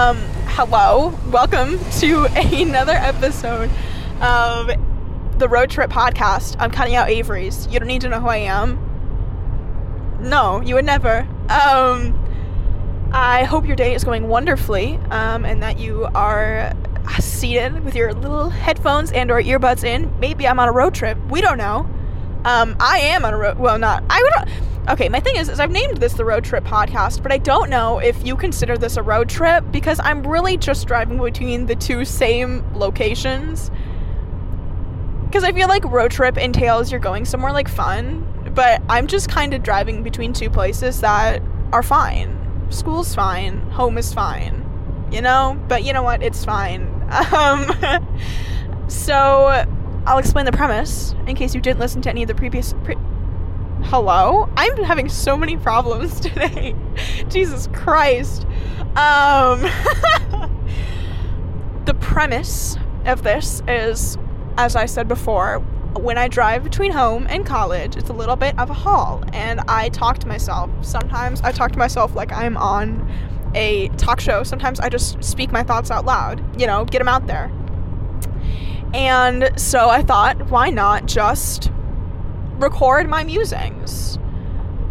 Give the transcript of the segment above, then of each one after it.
Um, hello, welcome to another episode of the Road Trip Podcast. I'm cutting out Avery's. You don't need to know who I am. No, you would never. Um, I hope your day is going wonderfully, um, and that you are seated with your little headphones and or earbuds in. Maybe I'm on a road trip. We don't know. Um, I am on a road. Well, not. I would. Okay, my thing is, is I've named this the road trip podcast, but I don't know if you consider this a road trip because I'm really just driving between the two same locations. Because I feel like road trip entails you're going somewhere like fun, but I'm just kind of driving between two places that are fine. School's fine, home is fine, you know. But you know what? It's fine. Um, so I'll explain the premise in case you didn't listen to any of the previous. Pre- Hello? I'm having so many problems today. Jesus Christ. Um The premise of this is as I said before, when I drive between home and college, it's a little bit of a haul and I talk to myself. Sometimes I talk to myself like I'm on a talk show. Sometimes I just speak my thoughts out loud, you know, get them out there. And so I thought, why not just record my musings,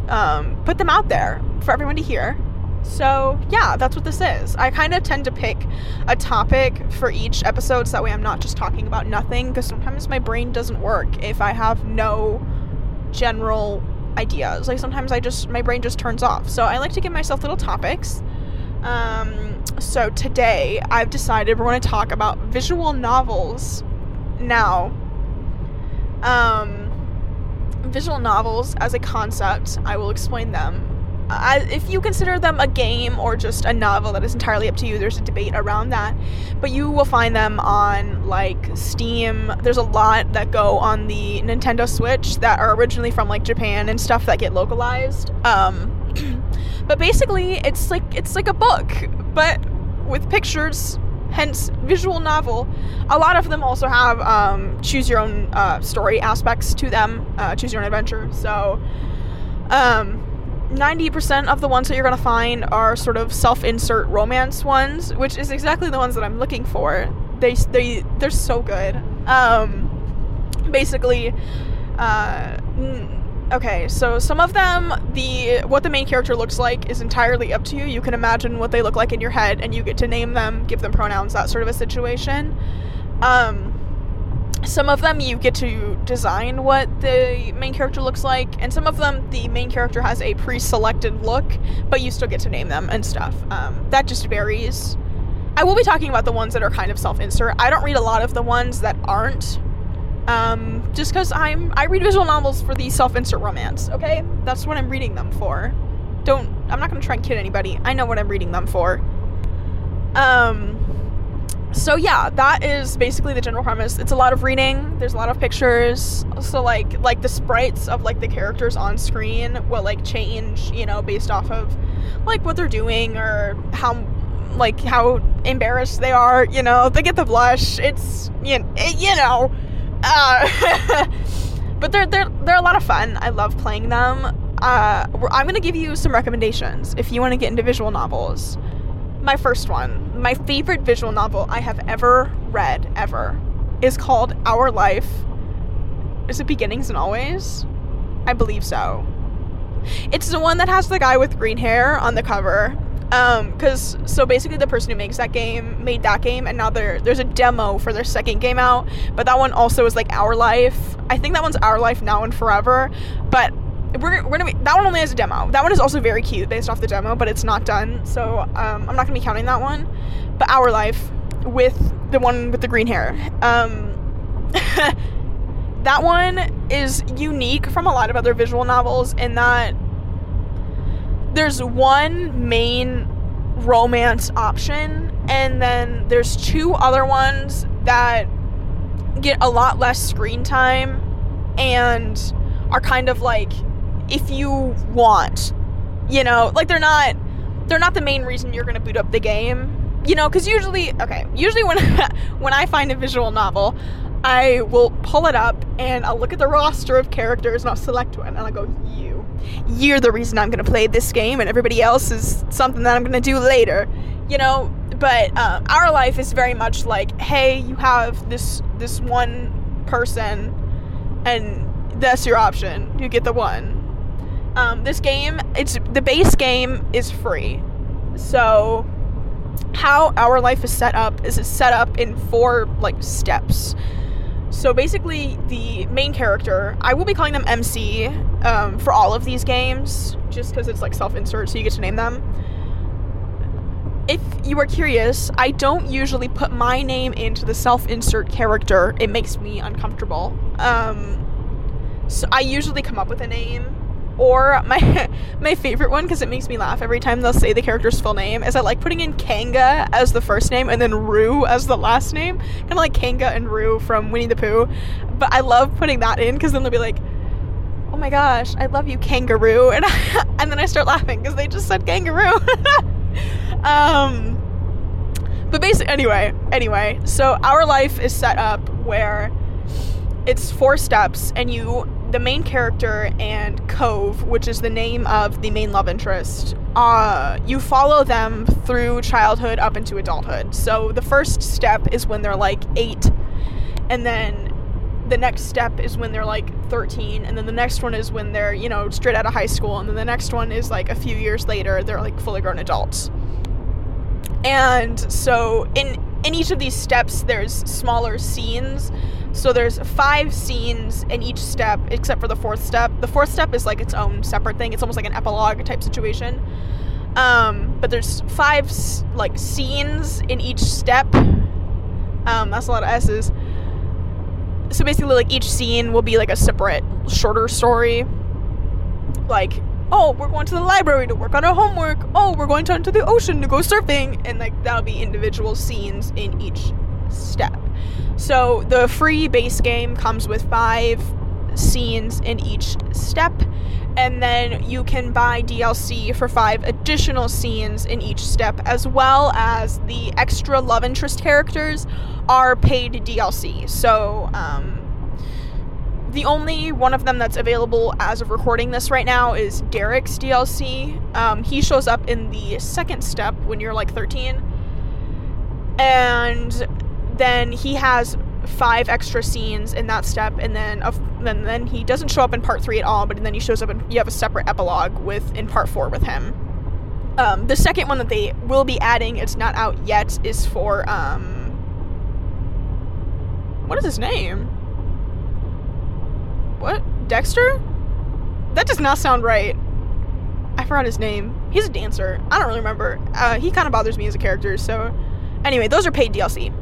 um, put them out there for everyone to hear. So, yeah, that's what this is. I kind of tend to pick a topic for each episode so that way I'm not just talking about nothing because sometimes my brain doesn't work if I have no general ideas. Like sometimes I just, my brain just turns off. So, I like to give myself little topics. Um, so, today I've decided we're going to talk about visual novels now. Um, visual novels as a concept, I will explain them. I, if you consider them a game or just a novel, that is entirely up to you. There's a debate around that. But you will find them on like Steam. There's a lot that go on the Nintendo Switch that are originally from like Japan and stuff that get localized. Um, but basically, it's like it's like a book, but with pictures hence visual novel. A lot of them also have um, choose your own uh, story aspects to them, uh, choose your own adventure. So, um, 90% of the ones that you're going to find are sort of self-insert romance ones, which is exactly the ones that I'm looking for. They they they're so good. Um, basically, uh, okay, so some of them, the what the main character looks like is entirely up to you. You can imagine what they look like in your head, and you get to name them, give them pronouns, that sort of a situation. Um, some of them you get to design what the main character looks like, and some of them the main character has a pre-selected look, but you still get to name them and stuff. Um, that just varies. I will be talking about the ones that are kind of self-insert. I don't read a lot of the ones that aren't um, just because I'm I read visual novels for the self-insert romance. Okay, that's what I'm reading them for. Don't I'm not gonna try and kid anybody. I know what I'm reading them for. Um. So yeah, that is basically the general premise. It's a lot of reading. There's a lot of pictures. So like like the sprites of like the characters on screen will like change, you know, based off of like what they're doing or how like how embarrassed they are. You know, they get the blush. It's you you know uh, but they're they're they're a lot of fun. I love playing them. Uh, I'm gonna give you some recommendations if you want to get into visual novels. My first one, my favorite visual novel I have ever read ever, is called Our Life. Is it Beginnings and Always? I believe so. It's the one that has the guy with green hair on the cover um because so basically the person who makes that game made that game and now there there's a demo for their second game out but that one also is like our life. I think that one's our life now and forever but we're, we're gonna be that one only has a demo. That one is also very cute based off the demo but it's not done so um, i'm not gonna be counting that one. But our life with the one with the green hair. Um that one is unique from a lot of other visual novels in that there's one main romance option and then there's two other ones that get a lot less screen time and are kind of like if you want you know like they're not they're not the main reason you're going to boot up the game you know cuz usually okay usually when when I find a visual novel I will pull it up and I'll look at the roster of characters and I'll select one and I'll go you you're the reason I'm gonna play this game, and everybody else is something that I'm gonna do later. You know, but uh, our life is very much like, hey, you have this this one person, and that's your option. You get the one. Um, this game, it's the base game is free, so how our life is set up is it's set up in four like steps. So basically, the main character, I will be calling them MC um, for all of these games, just because it's like self insert, so you get to name them. If you are curious, I don't usually put my name into the self insert character, it makes me uncomfortable. Um, so I usually come up with a name or my my favorite one because it makes me laugh every time they'll say the character's full name is I like putting in Kanga as the first name and then Roo as the last name, kind of like Kanga and Roo from Winnie the Pooh. But I love putting that in because then they'll be like, "Oh my gosh, I love you, kangaroo," and I, and then I start laughing because they just said kangaroo. um, but basically, anyway, anyway, so our life is set up where it's four steps and you the main character and Cove, which is the name of the main love interest, uh, you follow them through childhood up into adulthood. So the first step is when they're like eight, and then the next step is when they're like 13, and then the next one is when they're, you know, straight out of high school, and then the next one is like a few years later, they're like fully grown adults. And so in in each of these steps there's smaller scenes so there's five scenes in each step, except for the fourth step. The fourth step is like its own separate thing. It's almost like an epilogue type situation. Um, but there's five like scenes in each step. Um, that's a lot of S's. So basically, like each scene will be like a separate, shorter story. Like, oh, we're going to the library to work on our homework. Oh, we're going down to the ocean to go surfing, and like that'll be individual scenes in each step. So the free base game comes with five scenes in each step, and then you can buy DLC for five additional scenes in each step, as well as the extra love interest characters are paid DLC. So, um, the only one of them that's available as of recording this right now is Derek's DLC. Um, he shows up in the second step when you're like 13. And then he has five extra scenes in that step, and then then he doesn't show up in part three at all. But then he shows up, and you have a separate epilogue with in part four with him. Um, the second one that they will be adding, it's not out yet, is for um, what is his name? What Dexter? That does not sound right. I forgot his name. He's a dancer. I don't really remember. Uh, he kind of bothers me as a character. So, anyway, those are paid DLC.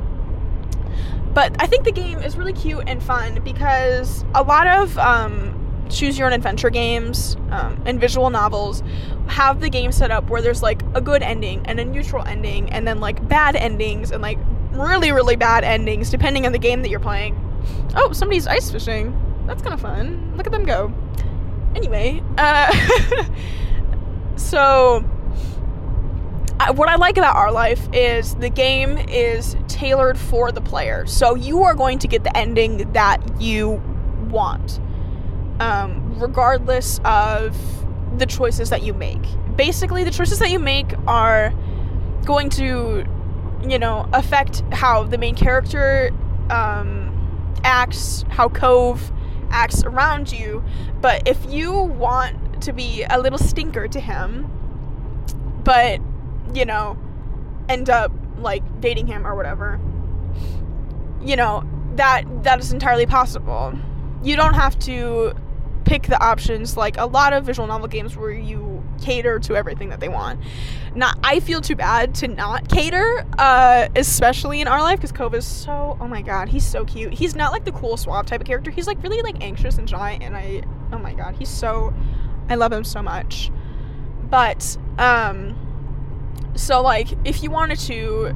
But I think the game is really cute and fun because a lot of um, choose your own adventure games um, and visual novels have the game set up where there's like a good ending and a neutral ending and then like bad endings and like really really bad endings depending on the game that you're playing oh somebody's ice fishing that's kind of fun look at them go anyway uh so what I like about our life is the game is tailored for the player. So you are going to get the ending that you want, um, regardless of the choices that you make. Basically, the choices that you make are going to, you know, affect how the main character um, acts, how Cove acts around you. But if you want to be a little stinker to him, but you know, end up like dating him or whatever. You know, that that is entirely possible. You don't have to pick the options like a lot of visual novel games where you cater to everything that they want. Not I feel too bad to not cater, uh, especially in our life because Cove is so oh my god, he's so cute. He's not like the cool suave type of character. He's like really like anxious and shy and I oh my god, he's so I love him so much. But um so like if you wanted to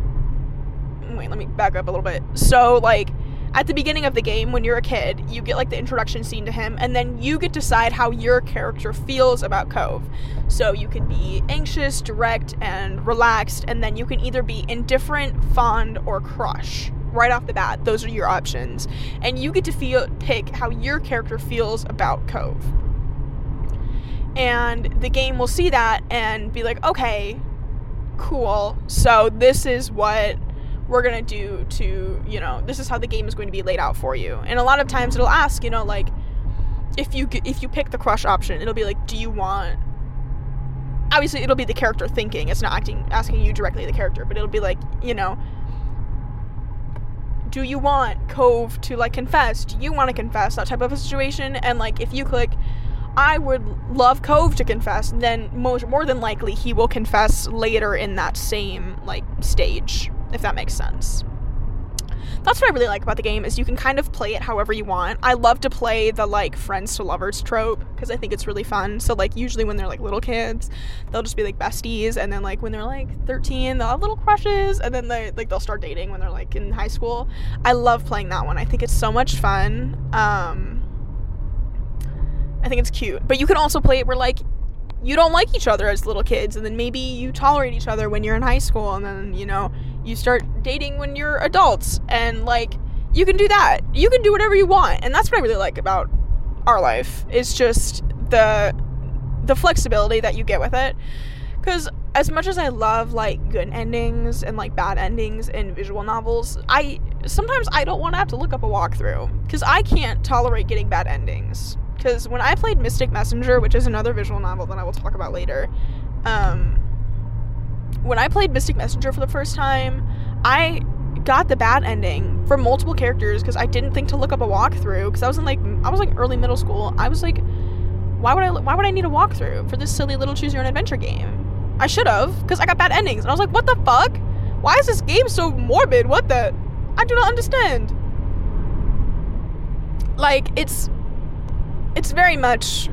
wait, let me back up a little bit. So like at the beginning of the game when you're a kid, you get like the introduction scene to him and then you get to decide how your character feels about Cove. So you can be anxious, direct and relaxed and then you can either be indifferent, fond or crush. Right off the bat, those are your options. And you get to feel pick how your character feels about Cove. And the game will see that and be like, "Okay, cool. So this is what we're gonna do to you know this is how the game is going to be laid out for you. And a lot of times it'll ask you know like if you if you pick the crush option it'll be like do you want obviously it'll be the character thinking it's not acting asking you directly the character but it'll be like you know do you want cove to like confess? Do you want to confess? That type of a situation. And like if you click i would love cove to confess then most more than likely he will confess later in that same like stage if that makes sense. That's what I really like about the game is you can kind of play it however you want. I love to play the like friends to lovers trope because I think it's really fun. So like usually when they're like little kids, they'll just be like besties and then like when they're like 13, they'll have little crushes and then they like they'll start dating when they're like in high school. I love playing that one. I think it's so much fun. Um I think it's cute. But you can also play it where like you don't like each other as little kids and then maybe you tolerate each other when you're in high school and then you know you start dating when you're adults and like you can do that. You can do whatever you want and that's what i really like about our life is just the the flexibility that you get with it. Because as much as i love like good endings and like bad endings in visual novels i sometimes i don't want to have to look up a walkthrough because i can't tolerate getting bad endings. Because when I played Mystic Messenger, which is another visual novel that I will talk about later, um, when I played Mystic Messenger for the first time, I got the bad ending for multiple characters because I didn't think to look up a walkthrough because I was in like I was like early middle school. I was like, why would I why would I need a walkthrough for this silly little choose your own adventure game? I should have because I got bad endings and I was like, what the fuck? Why is this game so morbid? What the? I do not understand. Like it's it's very much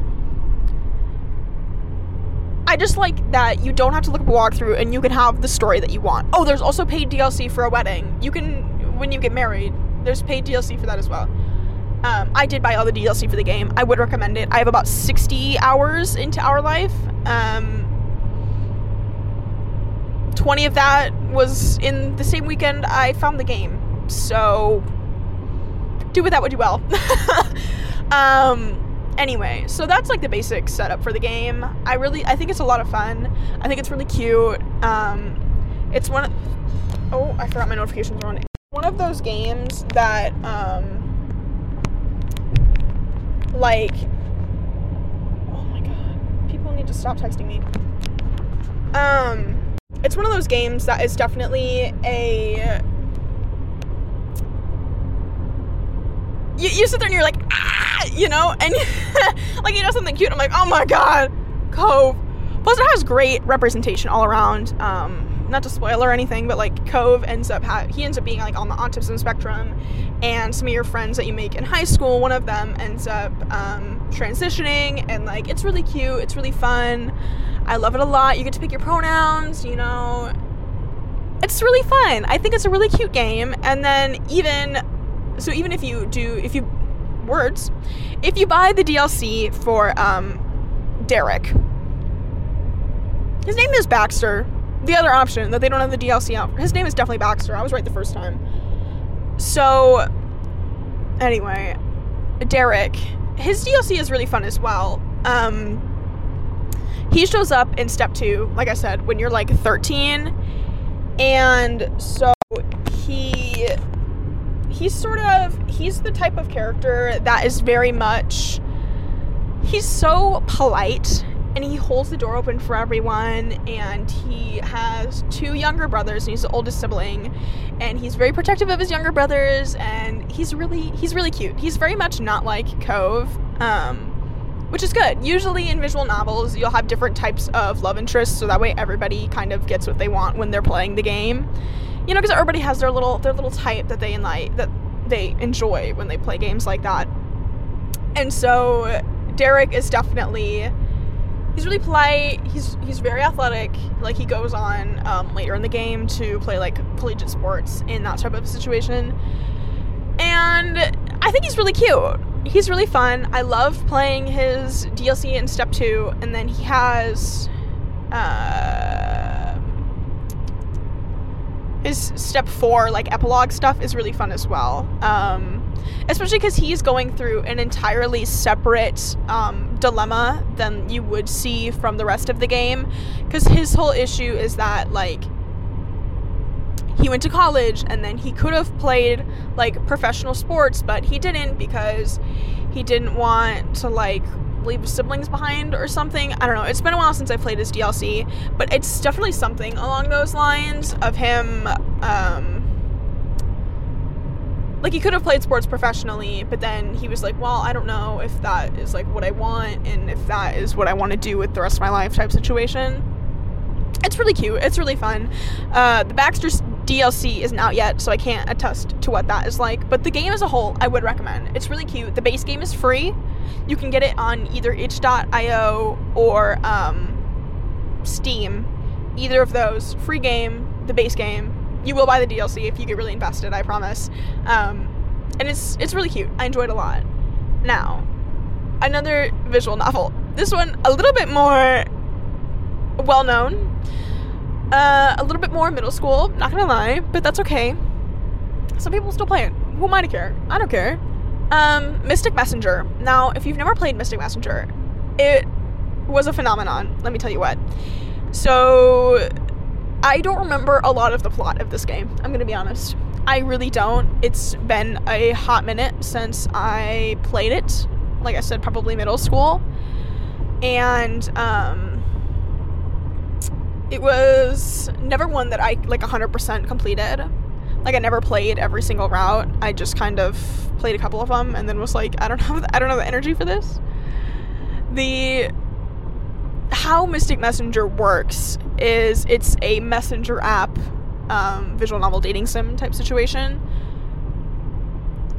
I just like that you don't have to look up a walkthrough and you can have the story that you want. Oh, there's also paid DLC for a wedding. You can when you get married, there's paid DLC for that as well. Um, I did buy all the DLC for the game. I would recommend it. I have about 60 hours into our life. Um, 20 of that was in the same weekend I found the game. So do with that what you will. um, Anyway, so that's like the basic setup for the game. I really, I think it's a lot of fun. I think it's really cute. Um, it's one. Of, oh, I forgot my notifications were on. One of those games that, um, like, oh my god, people need to stop texting me. Um, it's one of those games that is definitely a you, you sit there and you're like, ah, you know, and like he does something cute. I'm like, oh my god, Cove. Plus, it has great representation all around. Um, not to spoil or anything, but like Cove ends up ha- he ends up being like on the autism spectrum, and some of your friends that you make in high school, one of them ends up um, transitioning, and like it's really cute, it's really fun. I love it a lot. You get to pick your pronouns, you know. It's really fun. I think it's a really cute game, and then even so even if you do if you words if you buy the DLC for um Derek his name is Baxter. The other option that they don't have the DLC out his name is definitely Baxter. I was right the first time. So anyway Derek his DLC is really fun as well. Um he shows up in step 2 like I said when you're like 13 and so he he's sort of he's the type of character that is very much he's so polite and he holds the door open for everyone and he has two younger brothers and he's the oldest sibling and he's very protective of his younger brothers and he's really he's really cute. He's very much not like cove um, which is good. Usually in visual novels you'll have different types of love interests so that way everybody kind of gets what they want when they're playing the game you know, because everybody has their little their little type that they like that they enjoy when they play games like that. And so Derek is definitely he's really polite. He's he's very athletic. Like he goes on um, later in the game to play like collegiate sports in that type of situation. And I think he's really cute. He's really fun. I love playing his DLC in Step Two, and then he has. Uh, his step four like epilogue stuff is really fun as well um especially because he's going through an entirely separate um, dilemma than you would see from the rest of the game. Because his whole issue is that, like, he went to college and then he could have played like professional sports, but he didn't because he didn't want to like leave siblings behind or something. I don't know. It's been a while since I played his DLC, but it's definitely something along those lines of him um like he could have played sports professionally, but then he was like, "Well, I don't know if that is like what I want and if that is what I want to do with the rest of my life" type situation. It's really cute. It's really fun. Uh, the Baxter's DLC isn't out yet, so I can't attest to what that is like. But the game as a whole, I would recommend. It's really cute. The base game is free. You can get it on either itch.io or um, Steam. Either of those. Free game, the base game. You will buy the DLC if you get really invested, I promise. Um, and it's it's really cute. I enjoyed it a lot. Now, another visual novel. This one a little bit more well known. Uh, a little bit more middle school, not gonna lie, but that's okay. Some people still play it. Who to care? I don't care. Um, Mystic Messenger. Now, if you've never played Mystic Messenger, it was a phenomenon, let me tell you what. So, I don't remember a lot of the plot of this game, I'm gonna be honest. I really don't. It's been a hot minute since I played it. Like I said, probably middle school. And, um, it was never one that I like 100% completed. Like I never played every single route. I just kind of played a couple of them and then was like, I don't know, I don't know the energy for this. The how Mystic Messenger works is it's a messenger app, um, visual novel dating sim type situation.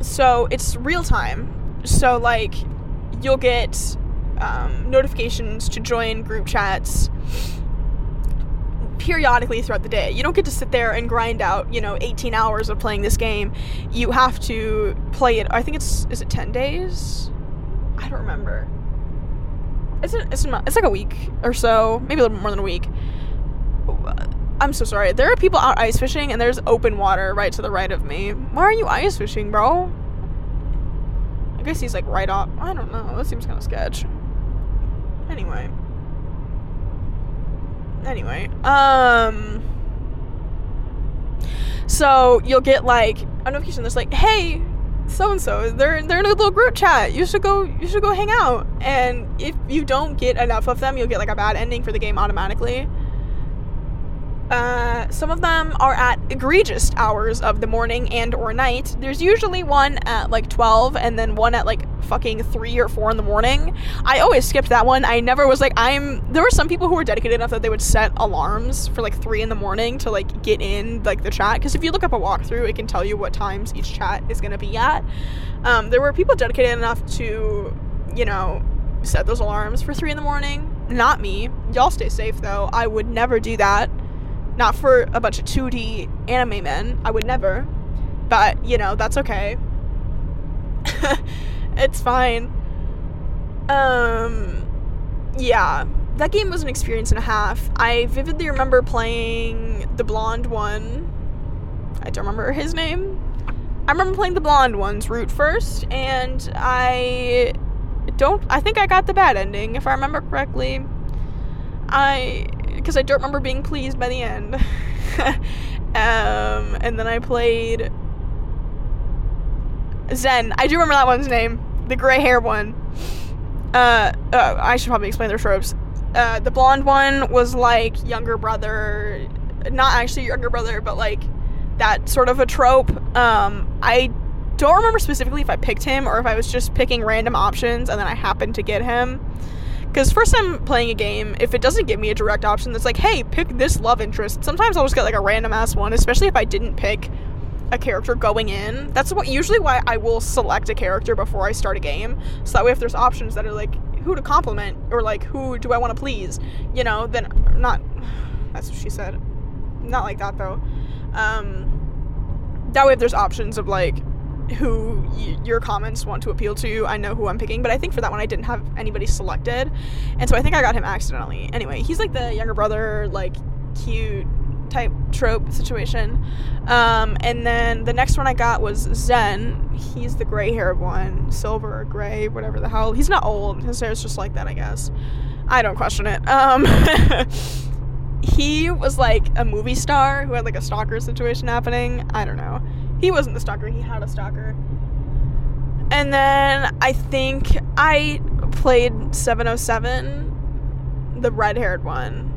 So it's real time. So like you'll get um, notifications to join group chats periodically throughout the day. You don't get to sit there and grind out, you know, 18 hours of playing this game. You have to play it. I think it's is it 10 days? I don't remember. It's a, it's, a, it's like a week or so, maybe a little bit more than a week. I'm so sorry. There are people out ice fishing and there's open water right to the right of me. Why are you ice fishing, bro? I guess he's like right off. I don't know. That seems kind of sketch. Anyway anyway, um so you'll get like a notification that's like, hey, so and so, they're they're in a little group chat. You should go you should go hang out. And if you don't get enough of them, you'll get like a bad ending for the game automatically. Uh, some of them are at egregious hours of the morning and or night. There's usually one at like 12 and then one at like fucking 3 or 4 in the morning. I always skipped that one. I never was like I'm there were some people who were dedicated enough that they would set alarms for like 3 in the morning to like get in like the chat cuz if you look up a walkthrough it can tell you what times each chat is going to be at. Um, there were people dedicated enough to, you know, set those alarms for 3 in the morning. Not me. Y'all stay safe though. I would never do that. Not for a bunch of 2D anime men. I would never. But, you know, that's okay. it's fine. Um, yeah. That game was an experience and a half. I vividly remember playing the blonde one. I don't remember his name. I remember playing the blonde one's route first, and I don't. I think I got the bad ending, if I remember correctly. I because I don't remember being pleased by the end. um, and then I played Zen. I do remember that one's name, the gray hair one. Uh, uh, I should probably explain their tropes. Uh, the blonde one was like younger brother, not actually younger brother, but like that sort of a trope. Um, I don't remember specifically if I picked him or if I was just picking random options and then I happened to get him. Because first time playing a game, if it doesn't give me a direct option that's like, hey, pick this love interest, sometimes I'll just get like a random ass one, especially if I didn't pick a character going in. That's what usually why I will select a character before I start a game. So that way if there's options that are like who to compliment or like who do I want to please, you know, then not that's what she said. Not like that though. Um that way if there's options of like who y- your comments want to appeal to. I know who I'm picking, but I think for that one I didn't have anybody selected, and so I think I got him accidentally. Anyway, he's like the younger brother, like cute type trope situation. Um, and then the next one I got was Zen. He's the gray haired one, silver or gray, whatever the hell. He's not old. His hair's just like that, I guess. I don't question it. Um, he was like a movie star who had like a stalker situation happening. I don't know. He wasn't the stalker. He had a stalker. And then I think I played 707, the red haired one.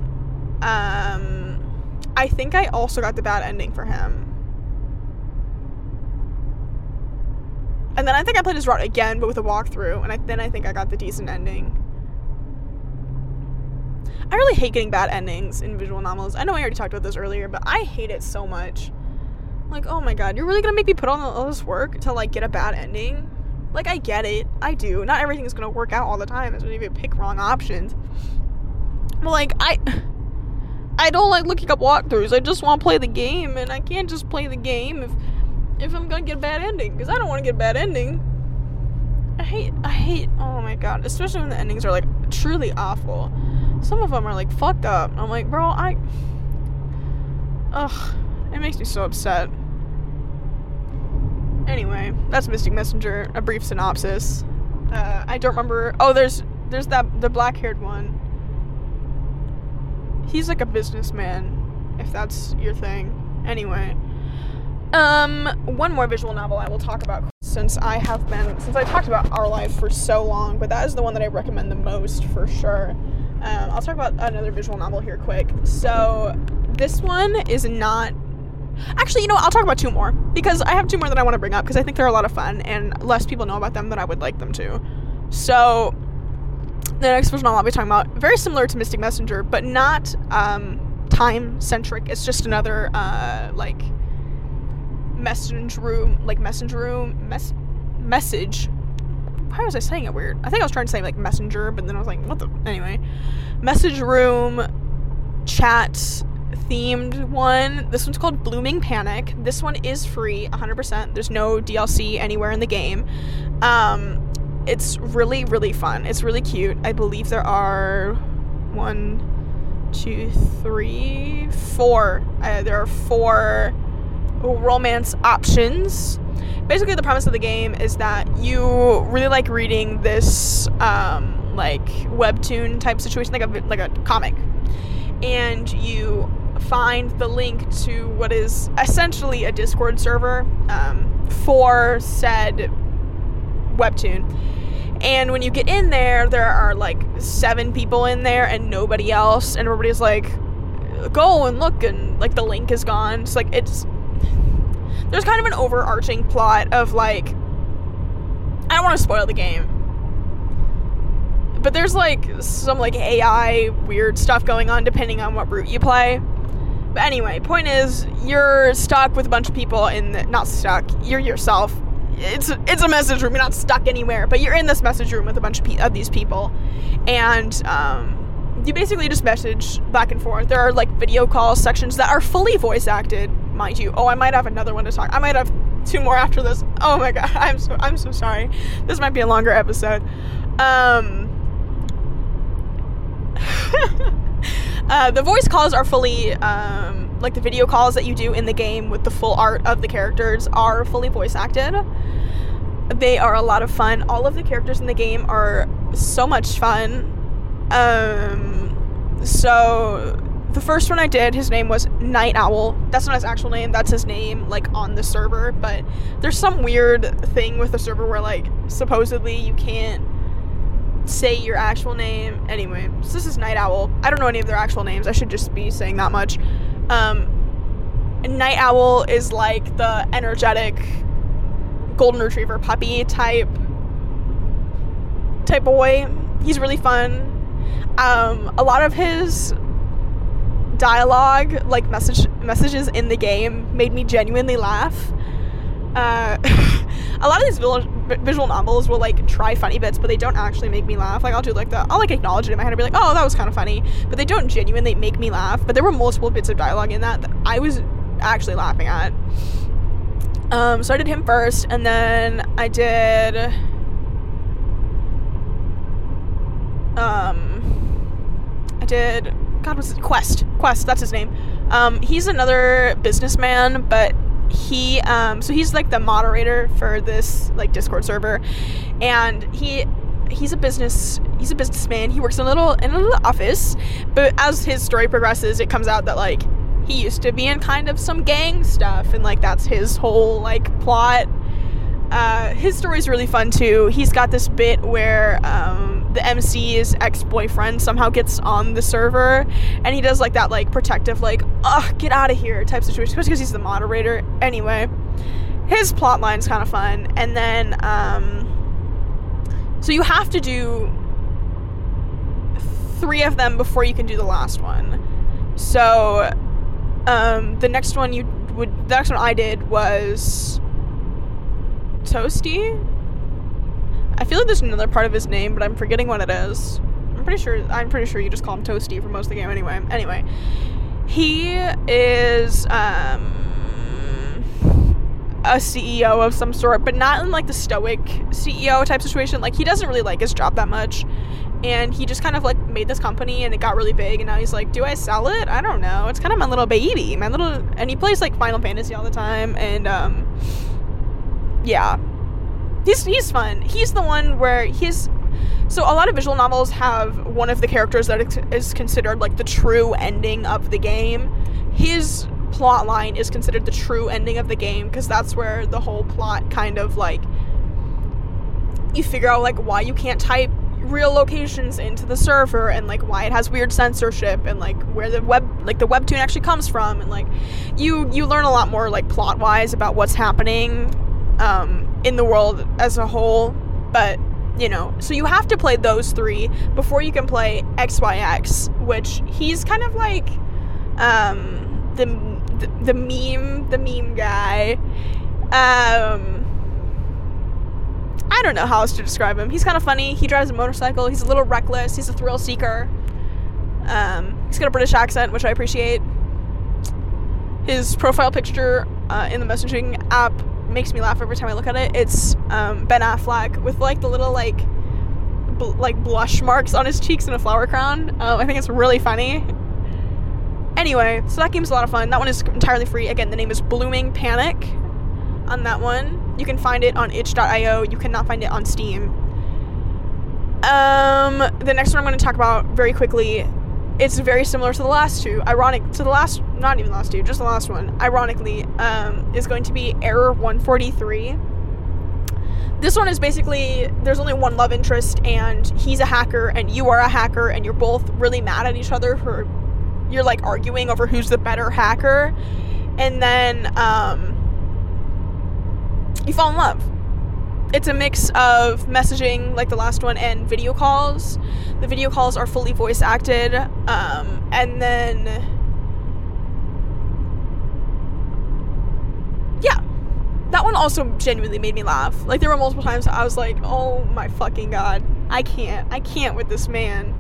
Um, I think I also got the bad ending for him. And then I think I played his route again, but with a walkthrough, and I, then I think I got the decent ending. I really hate getting bad endings in visual novels. I know I already talked about this earlier, but I hate it so much. Like, oh my god, you're really gonna make me put on all this work to like get a bad ending? Like, I get it. I do. Not everything is gonna work out all the time, especially if you pick wrong options. But like, I. I don't like looking up walkthroughs. I just want to play the game, and I can't just play the game if if I'm gonna get a bad ending, because I don't want to get a bad ending. I hate, I hate. Oh my god, especially when the endings are like truly awful. Some of them are like fucked up. I'm like, bro, I. Ugh, it makes me so upset. Anyway, that's Mystic Messenger. A brief synopsis. Uh, I don't remember. Oh, there's there's that the black haired one. He's like a businessman, if that's your thing. Anyway, um, one more visual novel I will talk about since I have been since I talked about Our Life for so long, but that is the one that I recommend the most for sure. Um, I'll talk about another visual novel here quick. So this one is not Actually, you know, I'll talk about two more because I have two more that I want to bring up because I think they're a lot of fun and less people know about them than I would like them to. So, the next version I'll be talking about very similar to Mystic Messenger, but not um, time centric. It's just another uh, like message room, like messenger room mess message. Why was I saying it weird? I think I was trying to say like messenger, but then I was like, what the? Anyway, message room chat themed one. This one's called Blooming Panic. This one is free, 100%. There's no DLC anywhere in the game. Um, it's really, really fun. It's really cute. I believe there are one, two, three, four. Uh, there are four romance options. Basically, the premise of the game is that you really like reading this um, like webtoon type situation, like a like a comic, and you find the link to what is essentially a Discord server um, for said webtoon. And when you get in there, there are like seven people in there and nobody else, and everybody's like, "Go and look," and like the link is gone. It's like it's there's kind of an overarching plot of like I don't want to spoil the game. But there's like some like AI weird stuff going on depending on what route you play. But anyway, point is, you're stuck with a bunch of people in the, not stuck. You're yourself. It's it's a message room. You're not stuck anywhere, but you're in this message room with a bunch of, pe- of these people, and um, you basically just message back and forth. There are like video call sections that are fully voice acted, mind you. Oh, I might have another one to talk. I might have two more after this. Oh my god, I'm so I'm so sorry. This might be a longer episode. Um. Uh, the voice calls are fully, um, like the video calls that you do in the game with the full art of the characters are fully voice acted. They are a lot of fun. All of the characters in the game are so much fun. Um, so the first one I did, his name was Night Owl. That's not his actual name. That's his name, like on the server. But there's some weird thing with the server where, like, supposedly you can't say your actual name. Anyway, so this is Night Owl. I don't know any of their actual names. I should just be saying that much. Um, Night Owl is like the energetic golden retriever puppy type type boy. He's really fun. Um, a lot of his dialogue, like message messages in the game, made me genuinely laugh. Uh, a lot of these visual, visual novels will like try funny bits, but they don't actually make me laugh. Like I'll do like the I'll like acknowledge it in my head and be like, oh, that was kind of funny, but they don't genuinely make me laugh. But there were multiple bits of dialogue in that that I was actually laughing at. Um, so I did him first, and then I did. Um, I did. God, was it Quest? Quest. That's his name. Um, he's another businessman, but he um so he's like the moderator for this like discord server and he he's a business he's a businessman. He works in a little in a little office but as his story progresses it comes out that like he used to be in kind of some gang stuff and like that's his whole like plot. Uh, his story is really fun too. He's got this bit where um, the mc's ex-boyfriend somehow gets on the server and he does like that like protective like ugh get out of here type situation especially because he's the moderator anyway his plot line's kind of fun and then um, so you have to do three of them before you can do the last one so um, the next one you would the next one I did was Toasty. I feel like there's another part of his name, but I'm forgetting what it is. I'm pretty sure I'm pretty sure you just call him Toasty for most of the game anyway. Anyway, he is um a CEO of some sort, but not in like the stoic CEO type situation. Like he doesn't really like his job that much. And he just kind of like made this company and it got really big and now he's like, Do I sell it? I don't know. It's kind of my little baby. My little and he plays like Final Fantasy all the time and um yeah. He's he's fun. He's the one where he's so a lot of visual novels have one of the characters that is considered like the true ending of the game. His plot line is considered the true ending of the game because that's where the whole plot kind of like you figure out like why you can't type real locations into the server and like why it has weird censorship and like where the web like the webtoon actually comes from and like you you learn a lot more like plot wise about what's happening um, in the world as a whole but you know so you have to play those three before you can play xyx which he's kind of like um the the, the meme the meme guy um I don't know how else to describe him. He's kind of funny. He drives a motorcycle. He's a little reckless. He's a thrill seeker. Um, he's got a British accent, which I appreciate. His profile picture uh, in the messaging app makes me laugh every time I look at it. It's um, Ben Affleck with like the little like bl- like blush marks on his cheeks and a flower crown. Um, I think it's really funny. Anyway, so that game's a lot of fun. That one is entirely free. Again, the name is Blooming Panic on that one. You can find it on itch.io. You cannot find it on Steam. Um, the next one I'm going to talk about very quickly. It's very similar to the last two. Ironic to the last, not even the last two, just the last one. Ironically, um, is going to be Error 143. This one is basically there's only one love interest, and he's a hacker, and you are a hacker, and you're both really mad at each other for you're like arguing over who's the better hacker, and then um, you fall in love. It's a mix of messaging, like the last one, and video calls. The video calls are fully voice acted, um, and then yeah, that one also genuinely made me laugh. Like there were multiple times I was like, "Oh my fucking god, I can't, I can't with this man."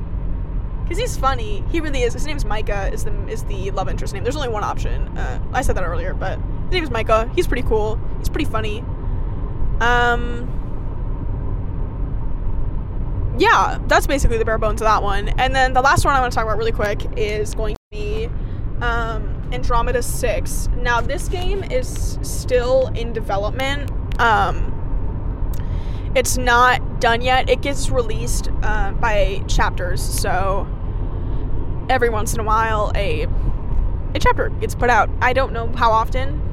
Cause he's funny. He really is. His name's Micah. Is the is the love interest name? There's only one option. Uh, I said that earlier, but his name's Micah. He's pretty cool. He's pretty funny. Um, yeah, that's basically the bare bones of that one. And then the last one I want to talk about really quick is going to be um, Andromeda 6. Now, this game is still in development. Um, it's not done yet. It gets released uh, by chapters, so every once in a while, a a chapter gets put out. I don't know how often.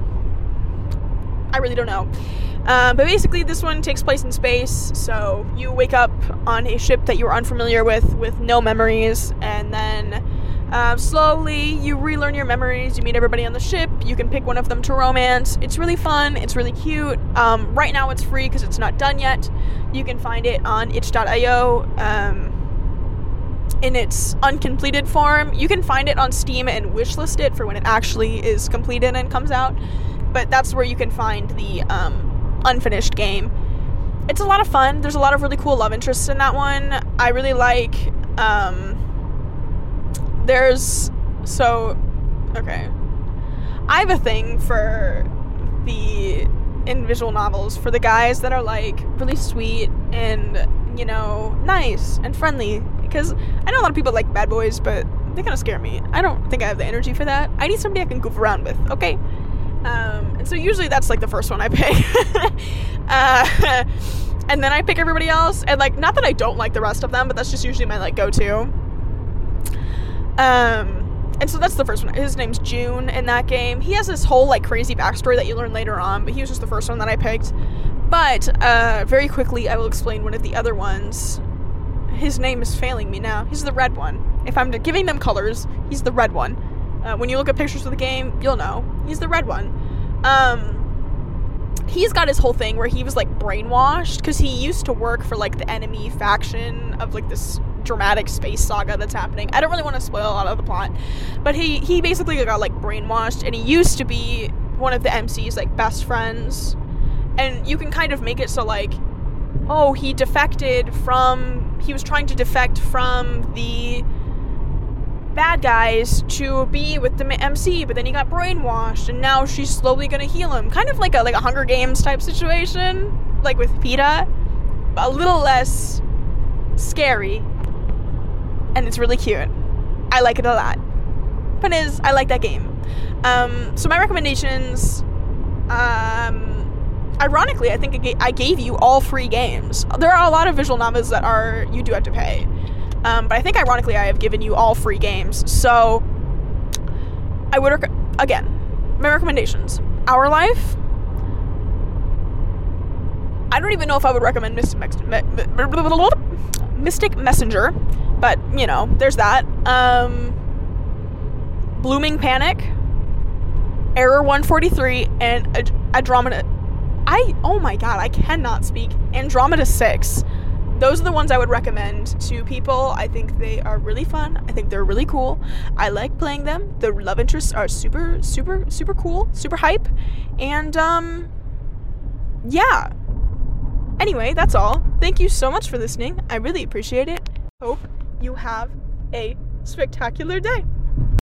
I really don't know. Um, but basically, this one takes place in space. So you wake up on a ship that you're unfamiliar with, with no memories, and then um, slowly you relearn your memories. You meet everybody on the ship. You can pick one of them to romance. It's really fun. It's really cute. Um, right now, it's free because it's not done yet. You can find it on itch.io. Um, in its uncompleted form. You can find it on Steam and wishlist it for when it actually is completed and comes out. But that's where you can find the um, unfinished game. It's a lot of fun. There's a lot of really cool love interests in that one. I really like um there's so okay. I have a thing for the in visual novels for the guys that are like really sweet and you know nice and friendly because I know a lot of people like bad boys but they kind of scare me. I don't think I have the energy for that. I need somebody I can goof around with, okay? Um, and so usually that's like the first one I pick. uh, and then I pick everybody else. And like, not that I don't like the rest of them, but that's just usually my like go to. Um, and so that's the first one. His name's June in that game. He has this whole like crazy backstory that you learn later on, but he was just the first one that I picked. But uh, very quickly, I will explain one of the other ones. His name is failing me now. He's the red one. If I'm giving them colors, he's the red one. Uh, when you look at pictures of the game, you'll know he's the red one. Um, he's got his whole thing where he was like brainwashed because he used to work for like the enemy faction of like this dramatic space saga that's happening. I don't really want to spoil a lot of the plot, but he he basically got like brainwashed, and he used to be one of the MC's like best friends, and you can kind of make it so like, oh, he defected from he was trying to defect from the bad guys to be with the MC, but then he got brainwashed, and now she's slowly gonna heal him. Kind of like a like a Hunger Games type situation, like with Peeta, a little less scary, and it's really cute. I like it a lot. But is I like that game. Um, so my recommendations. Um, ironically, I think I gave you all free games. There are a lot of visual novels that are you do have to pay. Um, but I think ironically, I have given you all free games. So I would rec- again my recommendations: Our Life. I don't even know if I would recommend Mystic, Messenger, but you know, there's that. Um, Blooming Panic, Error 143, and Andromeda. I oh my god, I cannot speak. Andromeda 6 those are the ones I would recommend to people. I think they are really fun. I think they're really cool. I like playing them. The love interests are super, super, super cool, super hype. And, um, yeah. Anyway, that's all. Thank you so much for listening. I really appreciate it. Hope you have a spectacular day.